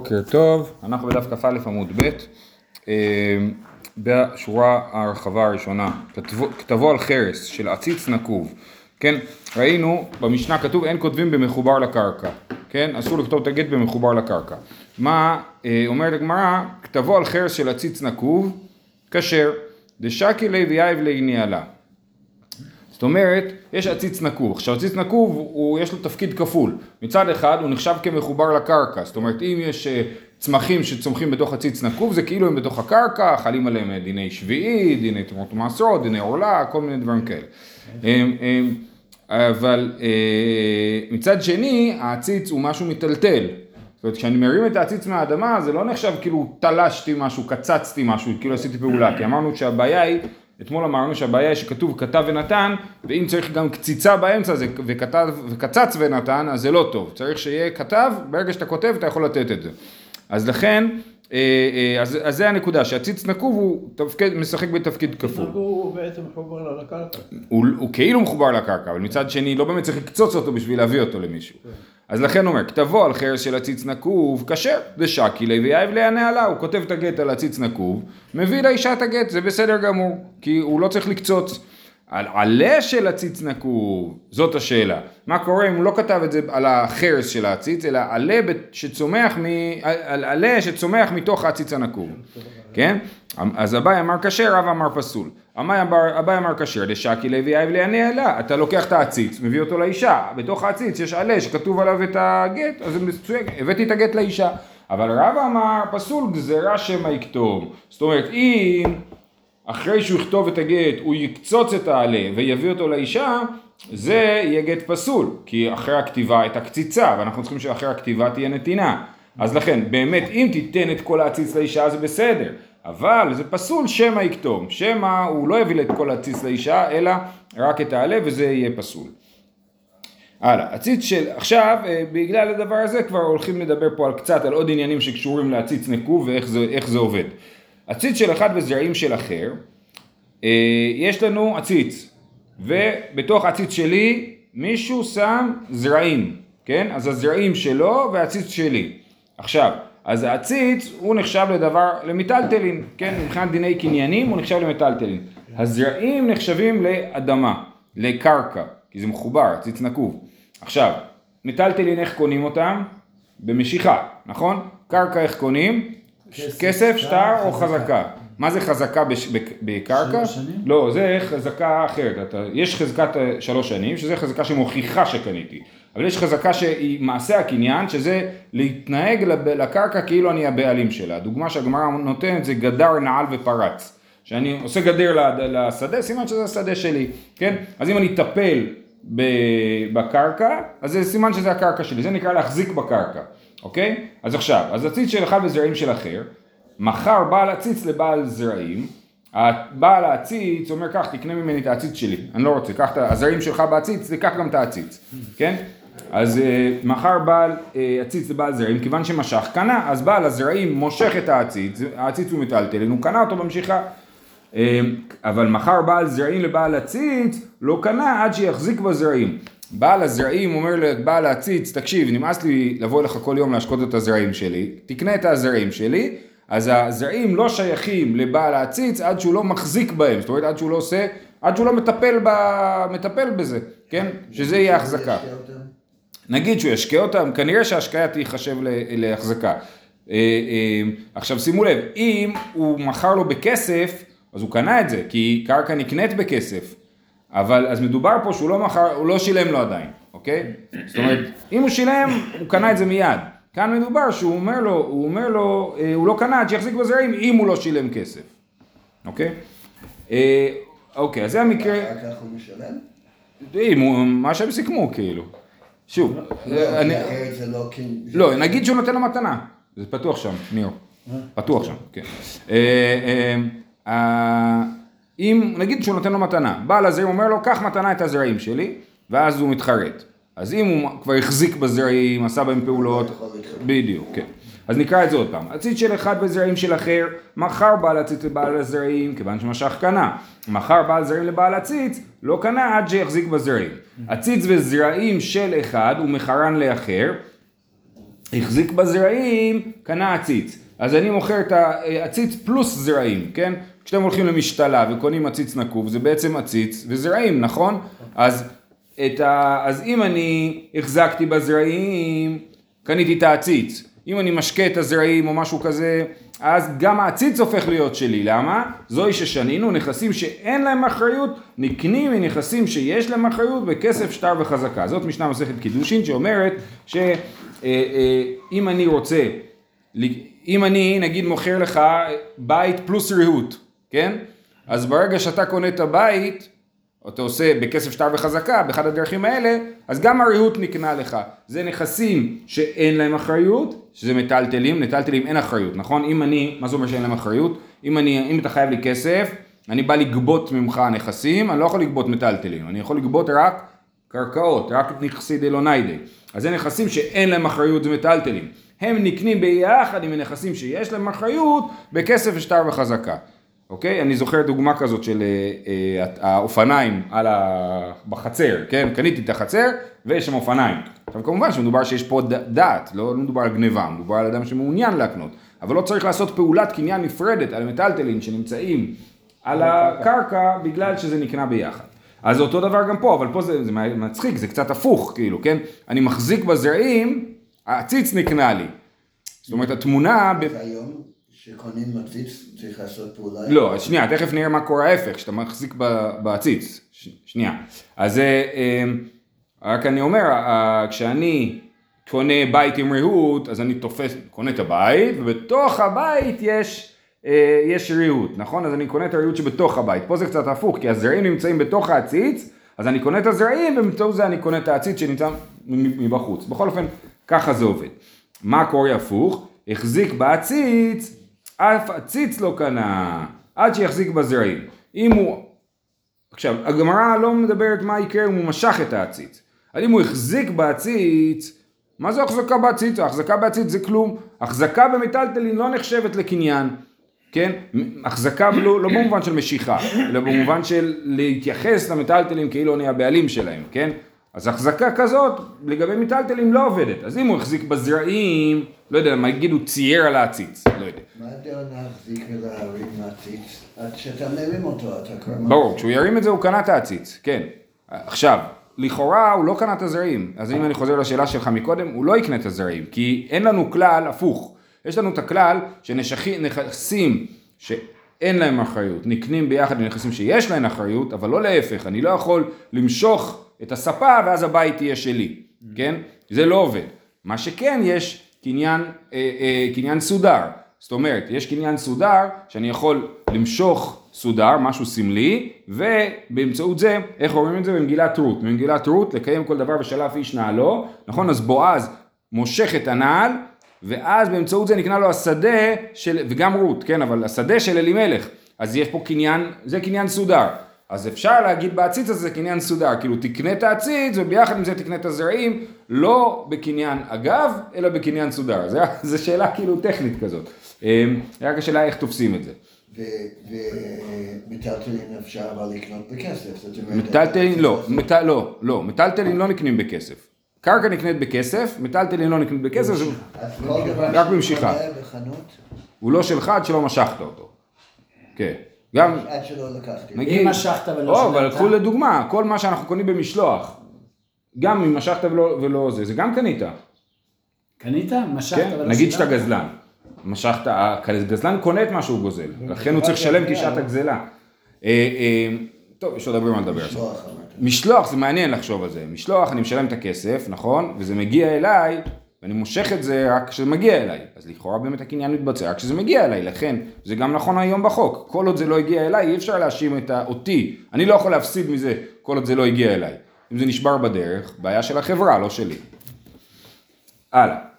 בוקר טוב, אנחנו בדף כ"א עמוד ב', אה, בשורה הרחבה הראשונה, כתבו על חרס של עציץ נקוב, כן, ראינו במשנה כתוב אין כותבים במחובר לקרקע, כן, אסור לכתוב את הגט במחובר לקרקע, מה אה, אומרת הגמרא, כתבו על חרס של עציץ נקוב, כשר, דשקי ליה ויאיב ליה ניהלה זאת אומרת, יש עציץ נקוב. עכשיו עציץ נקוב, הוא, יש לו תפקיד כפול. מצד אחד הוא נחשב כמחובר לקרקע. זאת אומרת, אם יש אה, צמחים שצומחים בתוך עציץ נקוב, זה כאילו הם בתוך הקרקע, חלים עליהם אה, דיני שביעי, דיני תמות ומעשרות, דיני עורלה, כל מיני דברים כאלה. אבל אה, מצד שני, העציץ הוא משהו מטלטל. זאת אומרת, כשאני מרים את העציץ מהאדמה, זה לא נחשב כאילו תלשתי משהו, קצצתי משהו, כאילו עשיתי פעולה. כי אמרנו שהבעיה היא... אתמול אמרנו שהבעיה היא שכתוב כתב ונתן, ואם צריך גם קציצה באמצע זה, וכתב, וקצץ ונתן, אז זה לא טוב. צריך שיהיה כתב, ברגע שאתה כותב אתה יכול לתת את זה. אז לכן, אז, אז זה הנקודה, שהציץ נקוב הוא תפקד, משחק בתפקיד כפול. הוא בעצם מחובר לקרקע. הוא, הוא כאילו מחובר לקרקע, אבל מצד שני לא באמת צריך לקצוץ אותו בשביל להביא אותו למישהו. אז לכן הוא אומר, כתבו על חרס של עציץ נקוב, כשר, דשקי לי ויאיב לי הנעלה, הוא כותב את הגט על עציץ נקוב, מביא לאישה את הגט, זה בסדר גמור, כי הוא לא צריך לקצוץ. על עלה של עציץ נקוב, זאת השאלה. מה קורה אם הוא לא כתב את זה על החרס של העציץ, אלא עלה שצומח, מ... על עלה שצומח מתוך העציץ הנקוב, כן? אז אביי אמר כשר, רב אמר פסול. אביי אמר כשר, דשקי לוי אייב לעני אלה, אתה לוקח את העציץ, מביא אותו לאישה, בתוך העציץ יש עלה שכתוב עליו את הגט, אז מצוין, הבאתי את הגט לאישה. אבל רב אמר פסול גזירה שמא יכתוב. זאת אומרת, אם אחרי שהוא יכתוב את הגט הוא יקצוץ את העלה ויביא אותו לאישה, זה יהיה גט פסול, כי אחרי הכתיבה הייתה קציצה, ואנחנו צריכים שאחרי הכתיבה תהיה נתינה. אז לכן, באמת, אם תיתן את כל העציץ לאישה זה בסדר, אבל זה פסול שמא יכתוב, שמא הוא לא יביא את כל העציץ לאישה, אלא רק את העלה וזה יהיה פסול. הלאה, עציץ של, עכשיו בגלל הדבר הזה כבר הולכים לדבר פה על קצת על עוד עניינים שקשורים לעציץ נקוב ואיך זה, זה עובד. עציץ של אחד וזרעים של אחר, יש לנו עציץ, ובתוך העציץ שלי מישהו שם זרעים, כן? אז הזרעים שלו והעציץ שלי. עכשיו, אז העציץ הוא נחשב לדבר, למיטלטלין, כן? מבחינת דיני קניינים הוא נחשב למיטלטלין. הזרעים נחשבים לאדמה, לקרקע, כי זה מחובר, עציץ נקוב. עכשיו, מיטלטלין איך קונים אותם? במשיכה, נכון? קרקע איך קונים? כסף, שטר או חזקה? מה זה חזקה בקרקע? לא, זה חזקה אחרת. יש חזקת שלוש שנים, שזה חזקה שמוכיחה שקניתי. אבל יש חזקה שהיא מעשה הקניין, שזה להתנהג לקרקע כאילו אני הבעלים שלה. הדוגמה שהגמרא נותנת זה גדר, נעל ופרץ. שאני עושה גדר לשדה, סימן שזה השדה שלי, כן? אז אם אני אטפל בקרקע, אז זה סימן שזה הקרקע שלי, זה נקרא להחזיק בקרקע. אוקיי? אז עכשיו, אז עציץ של אחד וזרעים של אחר, מכר בעל עציץ לבעל זרעים, בעל העציץ אומר כך, תקנה ממני את העציץ שלי, אני לא רוצה, קח את הזרעים שלך בעציץ, תיקח גם את העציץ, כן? אז uh, מכר בעל uh, עציץ לבעל זרעים, כיוון שמשך, קנה, אז בעל הזרעים מושך את העציץ, העציץ הוא מטלטלין, הוא קנה אותו במשיכה. Uh, אבל מכר בעל זרעים לבעל עציץ, לא קנה עד שיחזיק בזרעים. בעל הזרעים אומר לבעל העציץ, תקשיב, נמאס לי לבוא אליך כל יום להשקות את הזרעים שלי, תקנה את הזרעים שלי, אז הזרעים לא שייכים לבעל העציץ עד שהוא לא מחזיק בהם, זאת אומרת עד שהוא לא עושה, עד שהוא לא מטפל, ב, מטפל בזה, כן? שזה יהיה החזקה. נגיד שהוא ישקה אותם, כנראה שההשקיה תיחשב להחזקה. עכשיו שימו לב, אם הוא מכר לו בכסף, אז הוא קנה את זה, כי קרקע נקנית בכסף. אבל אז מדובר פה שהוא לא מכר, הוא לא שילם לו עדיין, אוקיי? זאת אומרת, אם הוא שילם, הוא קנה את זה מיד. כאן מדובר שהוא אומר לו, הוא אומר לו, אה, הוא לא קנה עד שיחזיק בזרעים אם הוא לא שילם כסף, אוקיי? אה, אוקיי, אז זה המקרה... ככה הוא משלם? הוא, מה שהם סיכמו, כאילו. שוב, לא, אני... כי אחרת זה לא. לא, נגיד שהוא נותן לו מתנה, זה פתוח שם, ניר. פתוח שם, כן. אם, נגיד שהוא נותן לו מתנה, בעל הזרעים אומר לו, קח מתנה את הזרעים שלי, ואז הוא מתחרט. אז אם הוא כבר החזיק בזרעים, עשה בהם פעולות, בדיוק, כן. אז נקרא את זה עוד פעם. עציץ של אחד בזרעים של אחר, מכר בעל עציץ לבעל הזרעים, כיוון שמשך קנה. מכר בעל זרעים לבעל עציץ, לא קנה עד שיחזיק בזרעים. עציץ וזרעים של אחד ומכרן לאחר, החזיק בזרעים, קנה עציץ. אז אני מוכר את העציץ פלוס זרעים, כן? כשאתם הולכים למשתלה וקונים עציץ נקוב, זה בעצם עציץ וזרעים, נכון? אז, את ה... אז אם אני החזקתי בזרעים, קניתי את העציץ. אם אני משקה את הזרעים או משהו כזה, אז גם העציץ הופך להיות שלי. למה? זוהי ששנינו, נכסים שאין להם אחריות, נקנים מנכסים שיש להם אחריות בכסף, שטר וחזקה. זאת משנה מסכת קידושין שאומרת שאם אני רוצה, אם אני נגיד מוכר לך בית פלוס ריהוט, כן? אז ברגע שאתה קונה את הבית, או אתה עושה בכסף שטר וחזקה, באחד הדרכים האלה, אז גם הריהוט נקנה לך. זה נכסים שאין להם אחריות, שזה מטלטלים, מטלטלים אין אחריות, נכון? אם אני, מה זה אומר שאין להם אחריות? אם, אני, אם אתה חייב לי כסף, אני בא לגבות ממך נכסים, אני לא יכול לגבות מטלטלים, אני יכול לגבות רק קרקעות, רק נכסי דלוניידי. אז זה נכסים שאין להם אחריות, זה מטלטלים. הם נקנים ביחד עם הנכסים שיש להם אחריות בכסף שטר וחזקה. אוקיי? אני זוכר דוגמה כזאת של אה, אה, האופניים על ה... בחצר, כן? קניתי את החצר ויש שם אופניים. עכשיו כמובן שמדובר שיש פה דעת, לא, לא מדובר על גניבה, מדובר על אדם שמעוניין להקנות. אבל לא צריך לעשות פעולת קניין נפרדת על מטלטלין שנמצאים על הקרקע בגלל שזה נקנה ביחד. אז אותו דבר גם פה, אבל פה זה, זה מצחיק, זה קצת הפוך, כאילו, כן? אני מחזיק בזרעים, העציץ נקנה לי. זאת אומרת, התמונה... היום שקונים עציץ צריך לעשות פעולה... לא, שנייה, תכף נראה מה קורה ההפך, שאתה מחזיק בעציץ. שנייה. אז זה, אמ, רק אני אומר, כשאני קונה בית עם ריהוט, אז אני תופס, קונה את הבית, ובתוך הבית יש... אה, יש ריהוט, נכון? אז אני קונה את הריהוט שבתוך הבית. פה זה קצת הפוך, כי הזרעים נמצאים בתוך העציץ, אז אני קונה את הזרעים, ובאמצעות זה אני קונה את העציץ שנמצא מבחוץ. בכל אופן, ככה זה עובד. מה קורה הפוך? החזיק בעציץ, אף עציץ לא קנה, עד שיחזיק בזרעים. אם הוא... עכשיו, הגמרא לא מדברת מה יקרה אם הוא משך את העציץ. אבל אם הוא החזיק בעציץ, מה זה החזקה בעציץ? החזקה בעציץ זה כלום. החזקה במיטלטלין לא נחשבת לקניין. כן? החזקה לא, לא במובן של משיכה, אלא במובן של להתייחס למיטלטלים כאילו אני הבעלים שלהם, כן? אז החזקה כזאת לגבי מיטלטלים לא עובדת. אז אם הוא החזיק בזרעים, לא יודע, מה יגידו צייר על העציץ, לא יודע. להחזיק ולהרים עציץ? עד שאתה מרים אותו, אתה כבר... ברור, כשהוא ירים את זה הוא קנה את העציץ, כן. עכשיו, לכאורה הוא לא קנה את הזרעים, אז אם אני חוזר לשאלה שלך מקודם, הוא לא יקנה את הזרעים, כי אין לנו כלל הפוך. יש לנו את הכלל שנכסים שאין להם אחריות, נקנים ביחד עם נכסים שיש להם אחריות, אבל לא להפך, אני לא יכול למשוך את הספה ואז הבית יהיה שלי, כן? זה לא עובד. מה שכן יש קניין, אה, אה, קניין סודר, זאת אומרת, יש קניין סודר שאני יכול למשוך סודר, משהו סמלי, ובאמצעות זה, איך אומרים את זה? במגילת רות. במגילת רות, לקיים כל דבר ושלף איש נעלו, נכון? אז בועז מושך את הנעל, ואז באמצעות זה נקנה לו השדה של, וגם רות, כן, אבל השדה של אלימלך. אז יש פה קניין, זה קניין סודר. אז אפשר להגיד בעציץ הזה קניין סודר, כאילו תקנה את העציץ וביחד עם זה תקנה את הזרעים, לא בקניין אגב, אלא בקניין סודר. זו שאלה כאילו טכנית כזאת. אמ, רק השאלה איך תופסים את זה. ומיטלטלין אפשר אבל לקנות בכסף. מיטלטלין לא, לא, לא, מיטלטלין לא נקנים בכסף. קרקע נקנית בכסף, מיטלטלין לא נקנית בכסף, רק במשיכה. הוא לא שלך עד שלא משכת אותו. כן. גם... עד שלא לקחתי. נגיד... אם משכת ולא או, אבל קחו לדוגמה, כל מה שאנחנו קונים במשלוח, גם אם משכת ולא, ולא זה, זה גם קנית. קנית? משכת כן? ולא שילמת? נגיד שאתה גזלן. משכת, הגזלן קונה את מה שהוא גוזל, לכן הוא צריך לשלם כשעת הגזלה. אה, אה, טוב, יש עוד הרבה מה לדבר על זה. משלוח, זה מעניין לחשוב על זה. משלוח, אני משלם את הכסף, נכון? וזה מגיע אליי, ואני מושך את זה רק כשזה מגיע אליי. אז לכאורה באמת הקניין מתבצע רק כשזה מגיע אליי, לכן זה גם נכון היום בחוק. כל עוד זה לא הגיע אליי, אי אפשר להאשים את אותי. אני לא יכול להפסיד מזה כל עוד זה לא הגיע אליי. אם זה נשבר בדרך, בעיה של החברה, לא שלי. הלאה.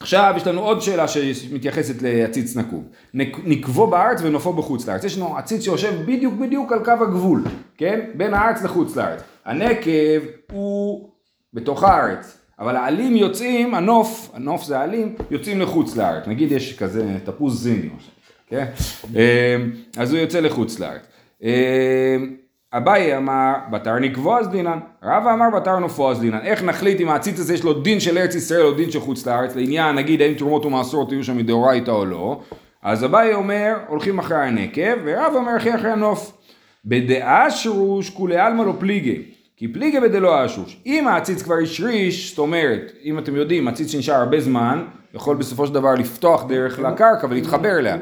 עכשיו יש לנו עוד שאלה שמתייחסת לעציץ נקוב. נקבו בארץ ונופו בחוץ לארץ. יש לנו עציץ שיושב בדיוק בדיוק על קו הגבול, כן? בין הארץ לחוץ לארץ. הנקב הוא בתוך הארץ, אבל העלים יוצאים, הנוף, הנוף זה העלים, יוצאים לחוץ לארץ. נגיד יש כזה תפוז זיני, כן? אמ, אז הוא יוצא לחוץ לארץ. אביי אמר בתר נקבועז דינן, רבא אמר בתר נופועז דינן. איך נחליט אם העציץ הזה יש לו דין של ארץ ישראל או דין של חוץ לארץ, לעניין נגיד האם תרומות ומעשרות יהיו שם מדאורייתא או לא, אז אביי אומר הולכים אחרי הנקב, ורבא אומר הולכים אחרי הנוף. בדעה שרוש כולי עלמא לא פליגי, כי פליגי בדלא אשוש. אם העציץ כבר השריש, זאת אומרת, אם אתם יודעים, עציץ שנשאר הרבה זמן, יכול בסופו של דבר לפתוח דרך לקרקע ולהתחבר אליה.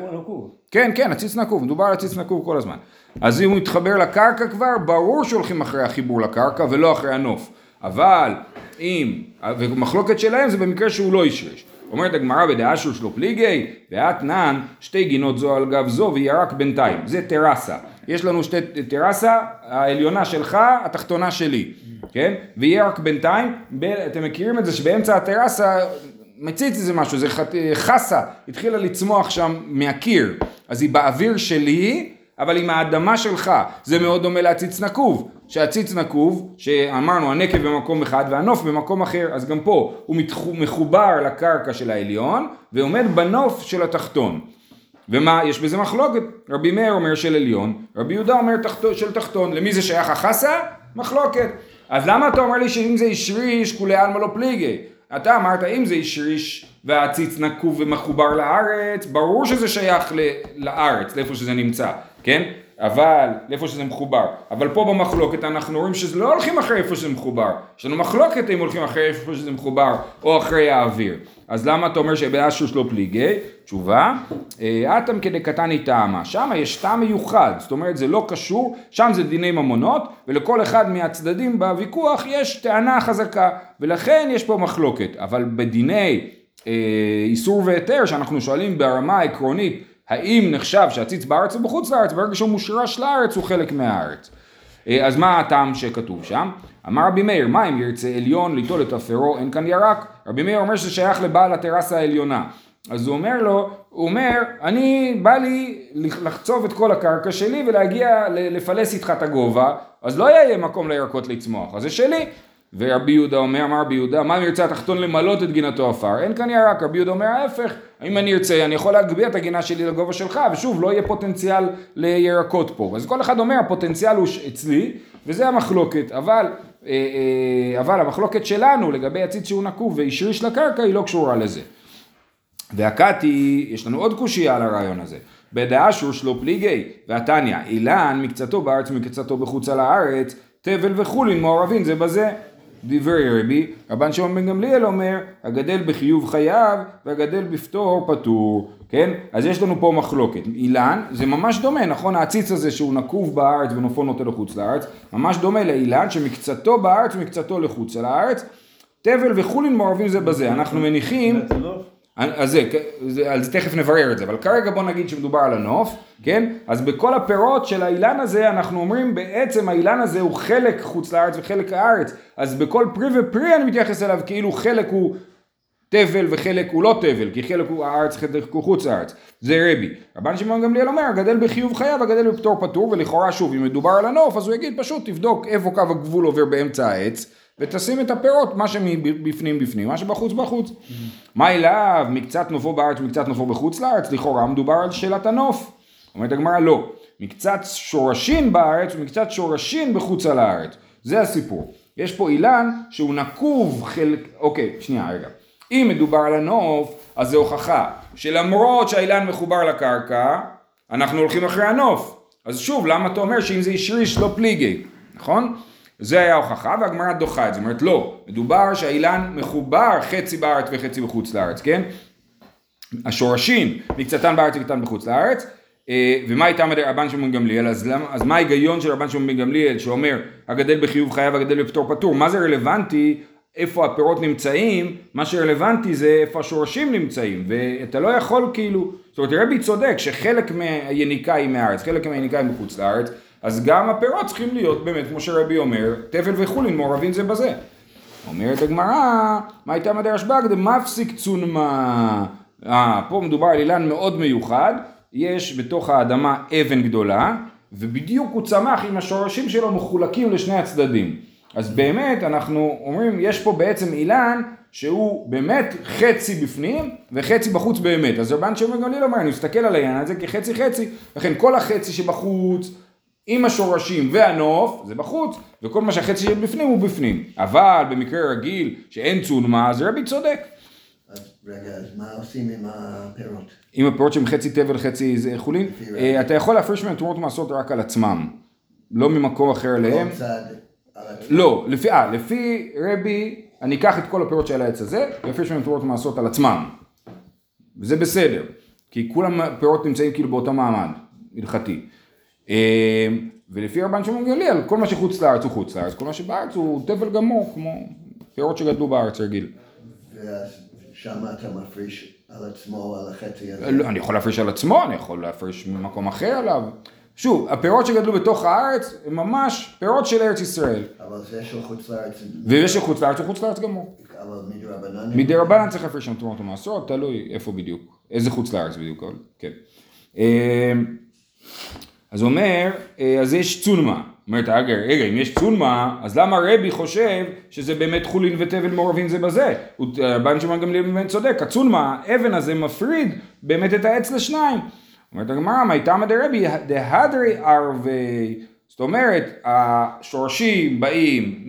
כן, כן, עציץ נקוב, מדובר על עציץ נקוב כל הזמן. אז אם הוא מתחבר לקרקע כבר, ברור שהולכים אחרי החיבור לקרקע ולא אחרי הנוף. אבל אם, ומחלוקת שלהם זה במקרה שהוא לא השריש. אומרת הגמרא בדעה שהוא שלו פליגי, ואתנן שתי גינות זו על גב זו וירק בינתיים. זה טרסה. יש לנו שתי טרסה, העליונה שלך, התחתונה שלי, כן? וירק בינתיים, ב, אתם מכירים את זה שבאמצע הטרסה מציץ איזה משהו, זה חסה, התחילה לצמוח שם מהקיר, אז היא באוויר שלי, אבל עם האדמה שלך, זה מאוד דומה לעציץ נקוב, שהציץ נקוב, שאמרנו הנקב במקום אחד והנוף במקום אחר, אז גם פה הוא מחובר לקרקע של העליון ועומד בנוף של התחתון. ומה, יש בזה מחלוקת, רבי מאיר אומר של עליון, רבי יהודה אומר תחתו, של תחתון, למי זה שייך החסה? מחלוקת. אז למה אתה אומר לי שאם זה השריש כולי עלמא לא פליגי? אתה אמרת אם זה השריש והציץ נקוב ומחובר לארץ, ברור שזה שייך לארץ, לאיפה שזה נמצא, כן? אבל, לאיפה שזה מחובר. אבל פה במחלוקת אנחנו רואים שזה לא הולכים אחרי איפה שזה מחובר. יש לנו מחלוקת אם הולכים אחרי איפה שזה מחובר או אחרי האוויר. אז למה אתה אומר שבאשוש לא פליגי? תשובה, אה, אטם כדקתני טעמה. שם יש טעם מיוחד, זאת אומרת זה לא קשור, שם זה דיני ממונות, ולכל אחד מהצדדים בוויכוח יש טענה חזקה, ולכן יש פה מחלוקת. אבל בדיני אה, איסור והיתר, שאנחנו שואלים ברמה העקרונית, האם נחשב שהציץ בארץ או בחוץ לארץ, ברגע שהוא מושרש לארץ הוא חלק מהארץ. אה, אז מה הטעם שכתוב שם? אמר רבי מאיר, מה אם ירצה עליון ליטול את אפרו, אין כאן ירק? רבי מאיר אומר שזה שייך לבעל הטרסה העליונה. אז הוא אומר לו, הוא אומר, אני, בא לי לחצוב את כל הקרקע שלי ולהגיע, לפלס איתך את הגובה, אז לא יהיה מקום לירקות לצמוח, אז זה שלי. ורבי יהודה אומר, אמר רבי יהודה, מה אם ירצה התחתון למלות את גינתו עפר? אין כאן ירק, רבי יהודה אומר ההפך, אם אני ארצה, אני יכול להגביה את הגינה שלי לגובה שלך, ושוב, לא יהיה פוטנציאל לירקות פה. אז כל אחד אומר, הפוטנציאל הוא אצלי, וזה המחלוקת, אבל, אה, אה, אבל המחלוקת שלנו לגבי הציץ שהוא נקוב והשריש לקרקע, היא לא קשורה לזה. והקתי, יש לנו עוד קושייה על הרעיון הזה. בדעה שהוא שלו פליגי, והתניא, אילן מקצתו בארץ ומקצתו בחוץ על הארץ, תבל וחולין מעורבים זה בזה. דברי רבי, רבן שמעון בן גמליאל אומר, הגדל בחיוב חייב והגדל בפטור פטור, כן? אז יש לנו פה מחלוקת. אילן, זה ממש דומה, נכון? העציץ הזה שהוא נקוב בארץ ונופו נוטה לחוץ לארץ, ממש דומה לאילן שמקצתו בארץ ומקצתו לחוץ לארץ. תבל וחולין מעורבים זה בזה. אנחנו מניחים... אז זה, זה, אז תכף נברר את זה, אבל כרגע בוא נגיד שמדובר על הנוף, כן? אז בכל הפירות של האילן הזה אנחנו אומרים בעצם האילן הזה הוא חלק חוץ לארץ וחלק הארץ, אז בכל פרי ופרי אני מתייחס אליו כאילו חלק הוא תבל וחלק הוא לא תבל, כי חלק הוא הארץ חלק הוא חוץ לארץ, זה רבי. רבן שמעון גמליאל אומר, הגדל בחיוב חייב, הגדל בפטור פטור, ולכאורה שוב, אם מדובר על הנוף, אז הוא יגיד פשוט תבדוק איפה קו הגבול עובר באמצע העץ. ותשים את הפירות, מה שמבפנים בפנים, מה שבחוץ בחוץ. מה אליו, מקצת נופו בארץ ומקצת נופו בחוץ לארץ, לכאורה מדובר על שאלת הנוף. אומרת הגמרא לא, מקצת שורשין בארץ ומקצת שורשין בחוץ על הארץ. זה הסיפור. יש פה אילן שהוא נקוב חלק, אוקיי, שנייה רגע. אם מדובר על הנוף, אז זה הוכחה שלמרות שהאילן מחובר לקרקע, אנחנו הולכים אחרי הנוף. אז שוב, למה אתה אומר שאם זה השריש לא פליגי, נכון? זה היה הוכחה והגמרא דוחה את זה, זאת אומרת לא, מדובר שהאילן מחובר חצי בארץ וחצי בחוץ לארץ, כן? השורשים מקצתן בארץ וקטן בחוץ לארץ אה, ומה איתם רבן שמעון גמליאל, אז, אז מה ההיגיון של רבן שמעון גמליאל שאומר הגדל בחיוב חייב הגדל בפטור פטור, מה זה רלוונטי? איפה הפירות נמצאים, מה שרלוונטי זה איפה השורשים נמצאים ואתה לא יכול כאילו, זאת אומרת רבי צודק שחלק מהיניקה היא מהארץ, חלק מהיניקה היא מחוץ לארץ אז גם הפירות צריכים להיות באמת, כמו שרבי אומר, תפל וחולין מעורבים זה בזה. אומרת הגמרא, מה הייתה מדרש בגדה? מפסיק צונמה. אה, פה מדובר על אילן מאוד מיוחד, יש בתוך האדמה אבן גדולה, ובדיוק הוא צמח עם השורשים שלו מחולקים לשני הצדדים. אז באמת אנחנו אומרים, יש פה בעצם אילן שהוא באמת חצי בפנים וחצי בחוץ באמת. אז רבן שמעון גמליאל אומר, אני מסתכל על העניין הזה כחצי חצי, לכן כל החצי שבחוץ עם השורשים והנוף, זה בחוץ, וכל מה שהחצי שבפנים הוא בפנים. אבל במקרה רגיל שאין צונמה, אז רבי צודק. אז רגע, אז מה עושים עם הפירות? עם הפירות שהם חצי תבל חצי זה חולין. אה, אתה יכול להפריש מהם תרומות ומעשרות רק על עצמם, לא ממקום אחר על עצמו. לא, לפי, אה, לפי רבי, אני אקח את כל הפירות של העץ הזה, ואפריש מהם תרומות ומעשרות על עצמם. וזה בסדר, כי כולם הפירות נמצאים כאילו באותו מעמד, הלכתי. אה, ולפי רבן שמעון גליל, כל מה שחוץ לארץ הוא חוץ לארץ, כל מה שבארץ הוא תבל גמור, כמו פירות שגדלו בארץ רגיל. שם אתה מפריש על עצמו, על החצי הזה. לא, אני יכול להפריש על עצמו, אני יכול להפריש ממקום אחר עליו. שוב, הפירות שגדלו בתוך הארץ הם ממש פירות של ארץ ישראל. אבל זה של חוץ לארץ. ויש שחוץ לארץ הוא חוץ לארץ גמור. אבל מדרבנן. מדי רבנן צריך להפריש שם תרומות ומעשרות, תלוי איפה בדיוק, איזה חוץ לארץ בדיוק, אבל כן. אה, אז הוא אומר, אה, אז יש צונמה. אומרת, רגע, רגע, אם יש צונמה, אז למה רבי חושב שזה באמת חולין ותבל מעורבים זה בזה? רבן שמעון גמליאל באמת צודק, הצונמה, האבן הזה מפריד באמת את העץ לשניים. אומרת הגמרא, מה איתמא דרבי דהדרי ערבי, זאת אומרת, השורשים באים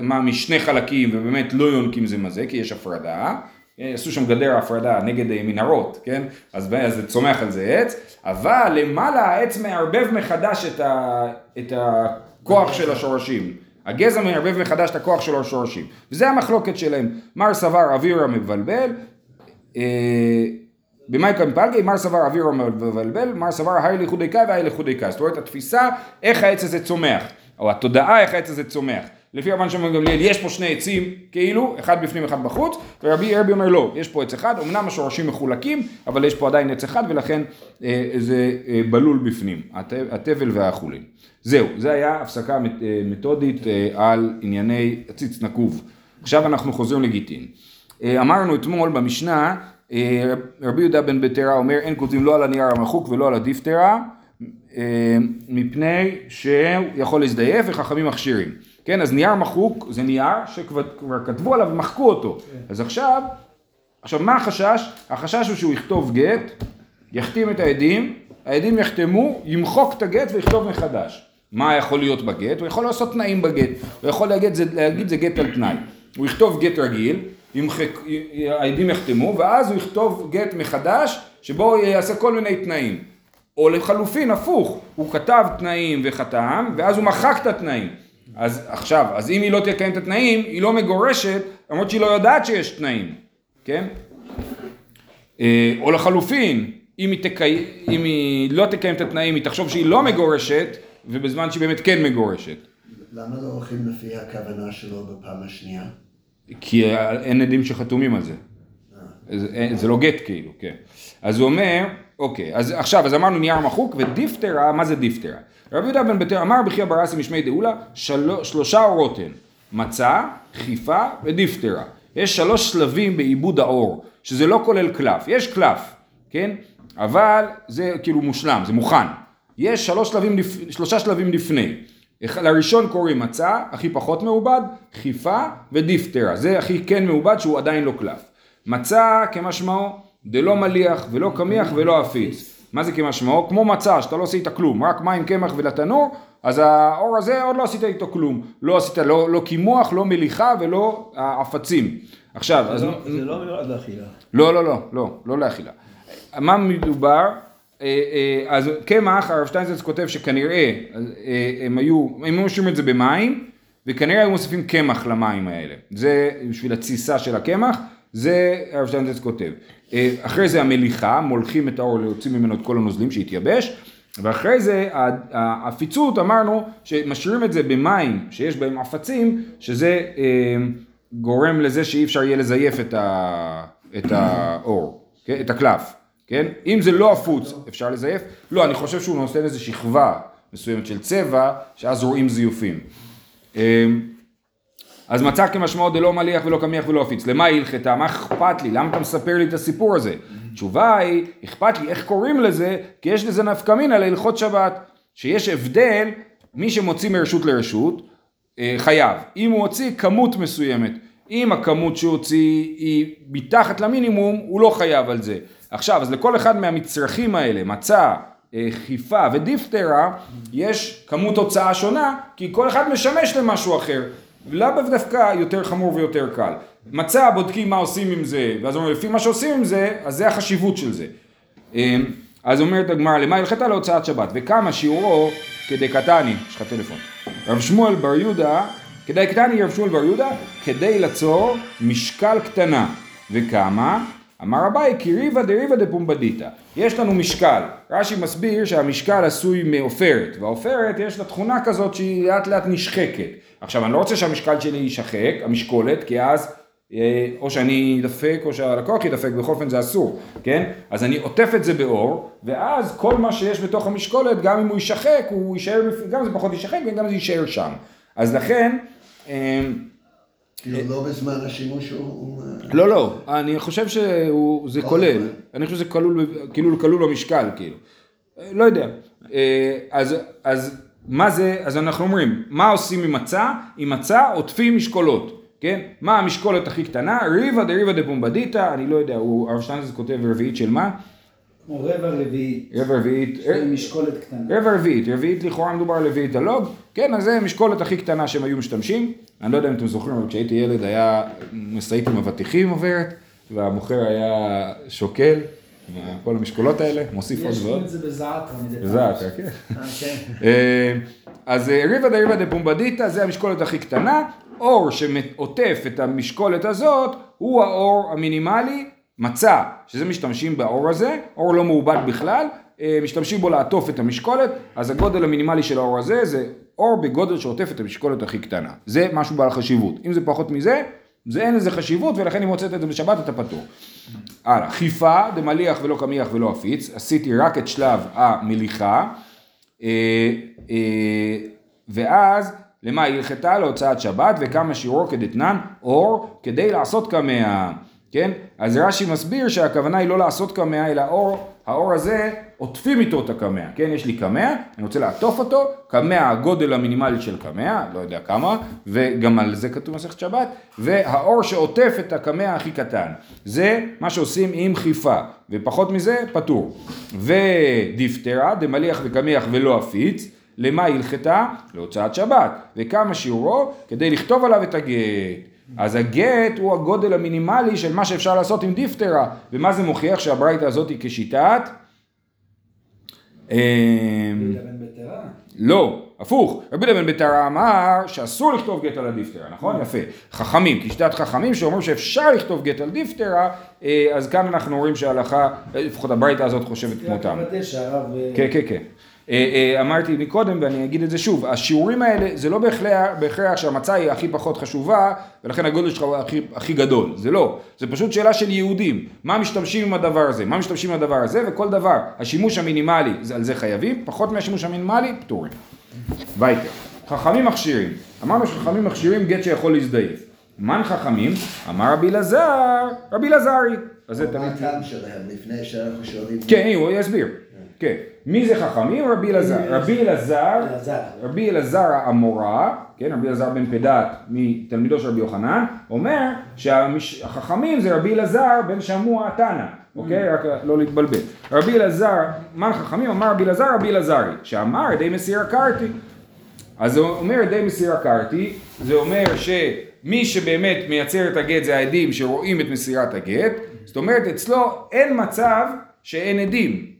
משני חלקים ובאמת לא יונקים זה מזה, כי יש הפרדה, עשו שם גדר הפרדה נגד אה, מנהרות, כן? אז זה צומח על זה עץ, אבל למעלה העץ מערבב מחדש את, ה, את הכוח של השורשים. הגזע מערבב מחדש את הכוח של השורשים. וזה המחלוקת שלהם. מר סבר אווירה מבלבל, אה, במאי כאן פלגי, מר סבר אווירה מבלבל, מר סבר היי קאי והי קאי. זאת אומרת, התפיסה, איך העץ הזה צומח, או התודעה איך העץ הזה צומח. לפי רבן שמעון גמליאל יש פה שני עצים, כאילו, אחד בפנים אחד בחוץ, ורבי רבי אומר לא, יש פה עץ אחד, אמנם השורשים מחולקים, אבל יש פה עדיין עץ אחד, ולכן אה, זה אה, בלול בפנים, הת- התבל והחולין. זהו, זה היה הפסקה מת- אה, מתודית אה, על ענייני עציץ נקוב. עכשיו אנחנו חוזרים לגיטין. אה, אמרנו אתמול במשנה, אה, רבי יהודה בן ביתרה אומר אין כותבים לא על הנייר המחוק ולא על הדיפטרה, אה, מפני שהוא יכול להזדייף וחכמים מכשירים. כן, אז נייר מחוק זה נייר שכבר כבר כתבו עליו ומחקו אותו. אז עכשיו, עכשיו מה החשש? החשש הוא שהוא יכתוב גט, יחתים את העדים, העדים יחתמו, ימחוק את הגט ויכתוב מחדש. מה יכול להיות בגט? הוא יכול לעשות תנאים בגט, הוא יכול להגיד זה, להגיד זה גט על תנאי. הוא יכתוב גט רגיל, ימחק, העדים יחתמו, ואז הוא יכתוב גט מחדש, שבו הוא יעשה כל מיני תנאים. או לחלופין, הפוך, הוא כתב תנאים וחתם, ואז הוא מחק את התנאים. אז עכשיו, אז אם היא לא תקיים את התנאים, היא לא מגורשת, למרות שהיא לא יודעת שיש תנאים, כן? אה, או לחלופין, אם היא, תקי... אם היא לא תקיים את התנאים, היא תחשוב שהיא לא מגורשת, ובזמן שהיא באמת כן מגורשת. למה לא הולכים לפי הכוונה שלו בפעם השנייה? כי אין עדים שחתומים על זה. זה, אין- זה לא גט כאילו, כן. אז הוא אומר, אוקיי, אז עכשיו, אז אמרנו נייר מחוק, ודיפטרה, מה זה דיפטרה? רבי יהודה בן ביתר אמר בחייא ברסי משמי דאולה, של... שלושה אורות הן, מצה, חיפה ודיפטרה. יש שלוש שלבים בעיבוד האור, שזה לא כולל קלף, יש קלף, כן? אבל זה כאילו מושלם, זה מוכן. יש שלוש שלבים, לפ- שלושה שלבים לפני. לראשון קוראים מצה, הכי פחות מעובד, חיפה ודיפטרה. זה הכי כן מעובד שהוא עדיין לא קלף. מצה כמשמעו דלא מליח ולא קמיח ולא עפיץ. מה זה כמשמעו? כמו מצה שאתה לא עשית כלום, רק מים קמח ולתנור, אז האור הזה עוד לא עשית איתו כלום. לא עשית לא, לא קימוח, לא מליחה ולא העפצים. עכשיו, אז... זה לא- זה לא מיועד לאכילה. לא, לא, לא, לא, לא לאכילה. מה מדובר? אה, אה, אז קמח, הרב שטיינזרץ כותב שכנראה אה, הם היו, הם היו משאירים את זה במים, וכנראה היו מוסיפים קמח למים האלה. זה בשביל התסיסה של הקמח, זה הרב שטיינזרץ כותב. אה, אחרי זה המליחה, מולכים את האור, להוציא ממנו את כל הנוזלים שהתייבש, ואחרי זה העפיצות, אמרנו שמשאירים את זה במים שיש בהם עפצים, שזה אה, גורם לזה שאי אפשר יהיה לזייף את, ה, את האור, כן? את הקלף, כן? אם זה לא עפוץ, אפשר לזייף? לא, אני חושב שהוא נותן איזו שכבה מסוימת של צבע, שאז רואים זיופים. אה, אז מצא כמשמעו דלא מליח ולא קמיח ולא עפיץ. למה היא הלכתה? מה אכפת לי? למה אתה מספר לי את הסיפור הזה? התשובה היא, אכפת לי איך קוראים לזה, כי יש לזה נפקא מינה להלכות שבת. שיש הבדל, מי שמוציא מרשות לרשות, אה, חייב. אם הוא הוציא כמות מסוימת, אם הכמות שהוא הוציא היא מתחת למינימום, הוא לא חייב על זה. עכשיו, אז לכל אחד מהמצרכים האלה, מצה, חיפה ודיפטרה יש כמות הוצאה שונה, כי כל אחד משמש למשהו אחר. לאו דווקא יותר חמור ויותר קל. מצה בודקים מה עושים עם זה, ואז אומרים לפי מה שעושים עם זה, אז זה החשיבות של זה. אמ, אז אומרת הגמרא, למה הלכתה להוצאת שבת? וכמה שיעורו כדי קטני, יש לך טלפון. רב שמואל בר יהודה, כדי קטני רב שמואל בר יהודה, כדי לצור משקל קטנה. וכמה? אמר אביי כי ריבה דריבה דפומבדיתא. יש לנו משקל. רש"י מסביר שהמשקל עשוי מעופרת, והעופרת יש לה תכונה כזאת שהיא לאט לאט נשחקת. עכשיו אני לא רוצה שהמשקל שלי יישחק, המשקולת, כי אז אה, או שאני אדפק או שהלקוח ידפק, בכל אופן זה אסור, כן? אז אני עוטף את זה באור, ואז כל מה שיש בתוך המשקולת, גם אם הוא יישחק, הוא יישאר, גם זה פחות יישחק וגם זה יישאר שם. אז לכן... אה, כאילו לא בזמן השימוש הוא... לא, לא, אני חושב שזה כולל, אני חושב שזה כלול, כאילו כלול במשקל, כאילו. לא יודע. אה, אז, אז מה זה, אז אנחנו אומרים, מה עושים עם מצה? עם מצה עוטפים משקולות. כן? מה המשקולת הכי קטנה? ריבה דריבה דפומבדיתא, אני לא יודע, הרב שטיינזרס כותב רביעית של מה? כמו רבע רביעית. רבע רביעית. משקולת קטנה. רבע רביעית, רביעית לכאורה מדובר על רביעית הלוג, כן, אז זה המשקולת הכי קטנה שהם היו משתמשים. אני לא יודע אם אתם זוכרים, אבל כשהייתי ילד היה משאית עם אבטיחים עוברת, והמוכר היה שוקל. כל המשקולות האלה, מוסיף עוד ועוד. יש את זה בזעתרה מדי פעם. בזעתרה, כן. אה, כן. אה, אז ריבה דריבה דפומבדיתא זה המשקולת הכי קטנה, אור שעוטף את המשקולת הזאת הוא האור המינימלי מצה, שזה משתמשים באור הזה, אור לא מעובד בכלל, אה, משתמשים בו לעטוף את המשקולת, אז הגודל המינימלי של האור הזה זה אור בגודל שעוטף את המשקולת הכי קטנה. זה משהו בעל חשיבות. אם זה פחות מזה, זה אין לזה חשיבות ולכן אם הוצאת את זה בשבת אתה פטור. הלאה, חיפה דמליח ולא קמיח ולא עפיץ, עשיתי רק את שלב המליחה, אה, אה, ואז למה היא הלכתה להוצאת שבת וכמה שיעורו כדתנן אור כדי לעשות קמע, כן? אז רש"י מסביר שהכוונה היא לא לעשות קמע אלא אור, האור הזה עוטפים איתו את הקמע, כן? יש לי קמע, אני רוצה לעטוף אותו, קמע הגודל המינימלי של קמע, לא יודע כמה, וגם על זה כתוב מסכת שבת, והאור שעוטף את הקמע הכי קטן, זה מה שעושים עם חיפה, ופחות מזה פטור. ודיפטרה, דמליח וקמיח ולא עפיץ, למה הלכתה? להוצאת שבת. וכמה שיעורו? כדי לכתוב עליו את הגט. אז הגט הוא הגודל המינימלי של מה שאפשר לעשות עם דיפטרה. ומה זה מוכיח שהברייתא הזאת היא כשיטת? אמ, לא, הפוך, רבי בן ביתרה אמר שאסור לכתוב גט על הדיפטרה, נכון? יפה. חכמים, כשיטת חכמים שאומרים שאפשר לכתוב גט על דיפטרה, אה, אז כאן אנחנו רואים שההלכה, לפחות הברייתא הזאת חושבת כמותם. כן, כן, כן. אה, אה, אמרתי מקודם ואני אגיד את זה שוב, השיעורים האלה זה לא בהכרח שהמצה היא הכי פחות חשובה ולכן הגודל שלך הוא הכי, הכי גדול, זה לא, זה פשוט שאלה של יהודים, מה משתמשים עם הדבר הזה, מה משתמשים עם הדבר הזה? וכל דבר, השימוש המינימלי על זה חייבים, פחות מהשימוש המינימלי פטורים. וייטר, חכמים מכשירים, אמרנו שחכמים מכשירים גט שיכול להזדייף, מן חכמים? אמר רבי אלעזר, רבי אלעזרי. אז זה תמיד... מה הטעם שלהם? לפני שאנחנו שואלים? כן, הוא יסביר. כן. מי זה חכמים? רבי אלעזר. רבי אלעזר, רבי אלעזר האמורה, כן, רבי אלעזר בן פדת מתלמידו של רבי יוחנן, אומר שהחכמים זה רבי אלעזר בן שמוע תנא, אוקיי? רק לא להתבלבל. רבי אלעזר, מה חכמים? אמר רבי אלעזר רבי אלעזרי, שאמר ידי מסיר קרתי. אז הוא אומר ידי מסיר קרתי, זה אומר שמי שבאמת מייצר את הגט זה העדים שרואים את מסירת הגט, זאת אומרת אצלו אין מצב שאין עדים,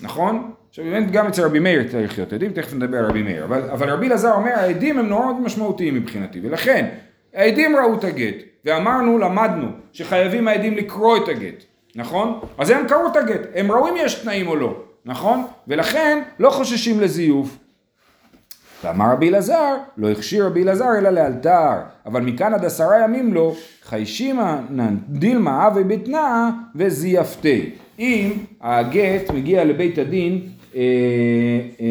נכון? עכשיו באמת גם אצל רבי מאיר צריך להיות עדים, תכף נדבר על רבי מאיר, אבל, אבל רבי אלעזר אומר העדים הם נורא משמעותיים מבחינתי, ולכן העדים ראו את הגט, ואמרנו, למדנו, שחייבים העדים לקרוא את הגט, נכון? אז הם קראו את הגט, הם ראו אם יש תנאים או לא, נכון? ולכן לא חוששים לזיוף. ואמר רבי אלעזר, לא הכשיר רבי אלעזר אלא לאלתר, אבל מכאן עד עשרה ימים לו, חיישימה דילמה אבי בתנאה וזייפתי. אם הגט מגיע לבית הדין אה, אה,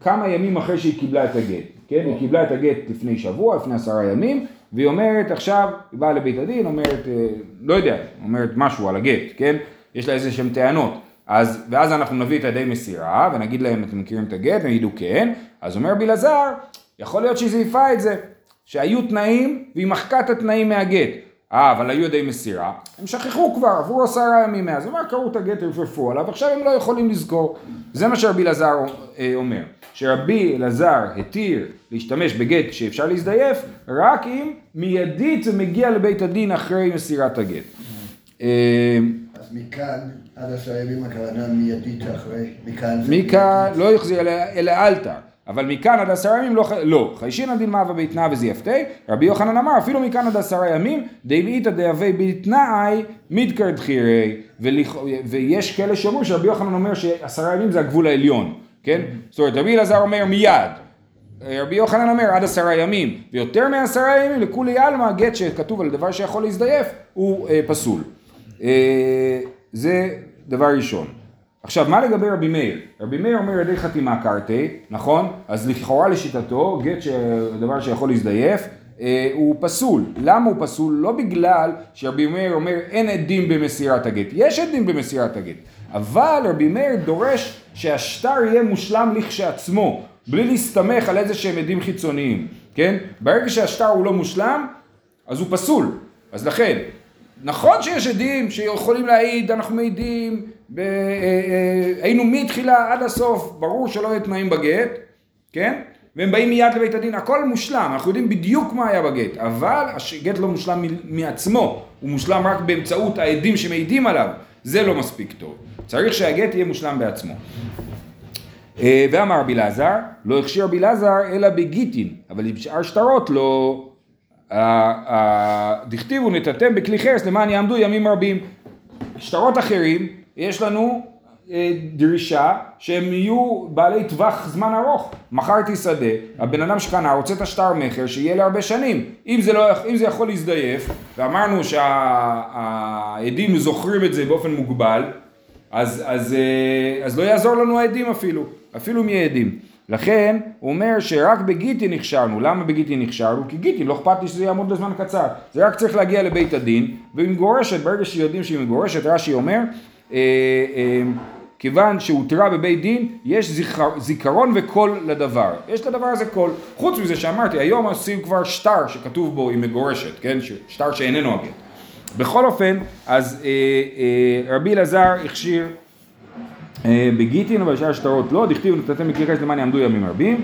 כמה ימים אחרי שהיא קיבלה את הגט, כן? היא קיבלה את הגט לפני שבוע, לפני עשרה ימים, והיא אומרת עכשיו, היא באה לבית הדין, אומרת, אה, לא יודע, אומרת משהו על הגט, כן? יש לה איזה שהן טענות. אז, ואז אנחנו נביא את ידי מסירה ונגיד להם אתם מכירים את הגט, והם יגידו כן, אז אומר בלעזר, יכול להיות שהיא זייפה את זה, שהיו תנאים והיא מחקה את התנאים מהגט, אה, אבל היו ידי מסירה, הם שכחו כבר, עברו עשרה ימים מאז, אמר, קראו את הגט, רפרפו עליו, עכשיו הם לא יכולים לזכור. זה מה שרבי אלעזר אה, אומר, שרבי אלעזר התיר להשתמש בגט שאפשר להזדייף, רק אם מיידית זה מגיע לבית הדין אחרי מסירת הגט. אה, אז מכאן עד עשרה ימים הכוונה מיידית אחרי, מכאן זה מכאן לא יחזיר אלא- אלא אלתר. אבל מכאן עד עשרה ימים לא, לא. חיישינא דילמאווה ביתנא וזייפתי, רבי יוחנן אמר אפילו מכאן עד עשרה ימים, דאמאיתא דהווה ביתנאי מידקר דחירי, ויש כאלה שאומרים שרבי יוחנן אומר שעשרה ימים זה הגבול העליון, כן? זאת אומרת רבי אלעזר אומר מיד, רבי יוחנן אומר עד עשרה ימים, ויותר מעשרה ימים לכולי עלמא גט שכתוב על דבר שיכול להזדייף הוא אה, פסול. אה, זה דבר ראשון. עכשיו, מה לגבי רבי מאיר? רבי מאיר אומר ידי חתימה קרתי, נכון? אז לכאורה לשיטתו, גט שדבר שיכול להזדייף, אה, הוא פסול. למה הוא פסול? לא בגלל שרבי מאיר אומר אין עדים במסירת הגט. יש עדים במסירת הגט. אבל רבי מאיר דורש שהשטר יהיה מושלם לכשעצמו, בלי להסתמך על איזה שהם עדים חיצוניים, כן? ברגע שהשטר הוא לא מושלם, אז הוא פסול. אז לכן, נכון שיש עדים שיכולים להעיד, אנחנו מעידים, ב, אה, אה, היינו מתחילה עד הסוף, ברור שלא יהיו תנאים בגט, כן? והם באים מיד לבית הדין, הכל מושלם, אנחנו יודעים בדיוק מה היה בגט, אבל הגט לא מושלם מעצמו, הוא מושלם רק באמצעות העדים שמעידים עליו, זה לא מספיק טוב. צריך שהגט יהיה מושלם בעצמו. אה, ואמר רבי אלעזר, לא הכשיר רבי אלעזר אלא בגיטין, אבל בשאר שטרות לא... דכתיבו נתתם בכלי חרס למען יעמדו ימים רבים. שטרות אחרים, יש לנו אה, דרישה שהם יהיו בעלי טווח זמן ארוך. מכרתי שדה, הבן אדם שקנה רוצה את השטר מכר שיהיה להרבה שנים. אם זה, לא, אם זה יכול להזדייף, ואמרנו שהעדים זוכרים את זה באופן מוגבל, אז, אז, אה, אז לא יעזור לנו העדים אפילו, אפילו אם יהיה עדים. לכן הוא אומר שרק בגיטין הכשרנו, למה בגיטין הכשרנו? כי גיטין לא אכפת לי שזה יעמוד לזמן קצר, זה רק צריך להגיע לבית הדין, והיא מגורשת, ברגע שיודעים שהיא מגורשת, רש"י אומר, כיוון שהותרה בבית דין, יש זיכר, זיכרון וקול לדבר. יש לדבר הזה קול. חוץ מזה שאמרתי, היום עושים כבר שטר שכתוב בו היא מגורשת, כן? שטר שאיננו הגט. בכל אופן, אז אה, אה, רבי אלעזר הכשיר אה, בגיטין ובשאר שטרות לא, דכתיב נתתם חרס למען יעמדו ימים רבים.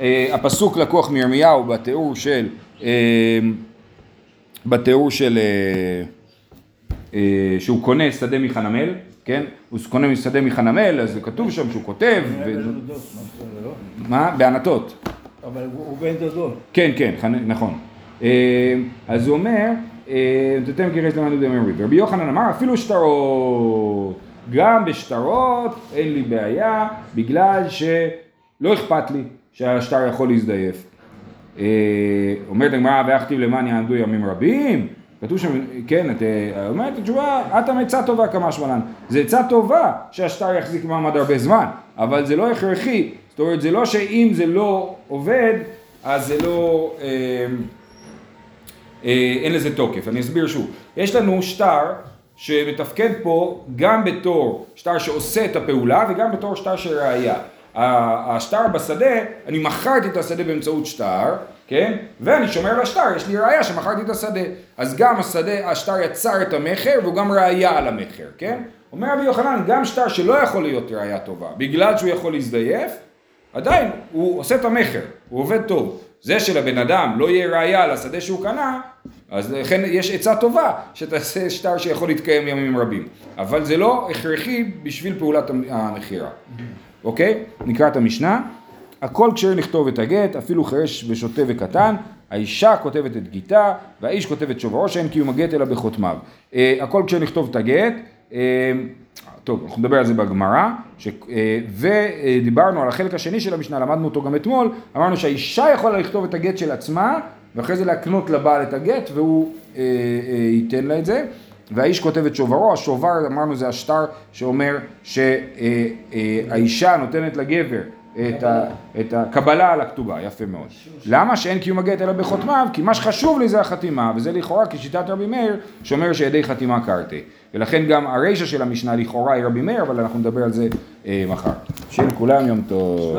אה, הפסוק לקוח מירמיהו בתיאור של, אה, בתיאור של, אה, אה, שהוא קונה שדה מחנמל, כן? הוא קונה שדה מחנמל, אז זה כתוב שם שהוא כותב, מה לא? בענתות. אבל הוא בן דודות. כן, כן, נכון. אה, אז הוא אומר, אה, כרס למען יהודי אמרי. רבי יוחנן אמר, אפילו שטרות, גם בשטרות אין לי בעיה, בגלל שלא אכפת לי שהשטר יכול להזדייף. אה, אומרת הגמרא, ואכתיב למען יעמדו ימים רבים? כתוב שם, כן, את אה, אומרת התשובה, אטם עצה טובה כמה שמלן. זה עצה טובה שהשטר יחזיק מעמד הרבה זמן, אבל זה לא הכרחי. זאת אומרת, זה לא שאם זה לא עובד, אז זה לא... אה, אה, אין לזה תוקף. אני אסביר שוב. יש לנו שטר שמתפקד פה גם בתור שטר שעושה את הפעולה וגם בתור שטר של ראייה. השטר בשדה, אני מכרתי את השדה באמצעות שטר, כן? ואני שומר על השטר, יש לי ראייה שמכרתי את השדה. אז גם השדה, השטר יצר את המכר והוא גם ראייה על המכר, כן? אומר רבי יוחנן, גם שטר שלא יכול להיות ראייה טובה, בגלל שהוא יכול להזדייף, עדיין הוא עושה את המכר, הוא עובד טוב. זה שלבן אדם לא יהיה ראייה על השדה שהוא קנה, אז לכן יש עצה טובה שתעשה שטר שיכול להתקיים ימים רבים. אבל זה לא הכרחי בשביל פעולת המכירה. אוקיי? נקרא את המשנה. הכל כשיר לכתוב את הגט, אפילו חירש ושוטה וקטן, האישה כותבת את גיתה, והאיש כותב את שוברו, שאין קיום הגט אלא בחותמיו. אה, הכל כשיר לכתוב את הגט, אה, טוב, אנחנו נדבר על זה בגמרא, אה, ודיברנו על החלק השני של המשנה, למדנו אותו גם אתמול, אמרנו שהאישה יכולה לכתוב את הגט של עצמה, ואחרי זה להקנות לבעל את הגט, והוא אה, אה, ייתן לה את זה. והאיש כותב את שוברו, השובר אמרנו זה השטר שאומר שהאישה נותנת לגבר את, ה, את הקבלה על הכתובה, יפה מאוד. למה שאין קיום הגט אלא בחותמיו? כי מה שחשוב לי זה החתימה, וזה לכאורה כשיטת רבי מאיר שאומר שידי חתימה קרתי. ולכן גם הרישא של המשנה לכאורה היא רבי מאיר, אבל אנחנו נדבר על זה אה, מחר. שיהיה לכולם יום טוב.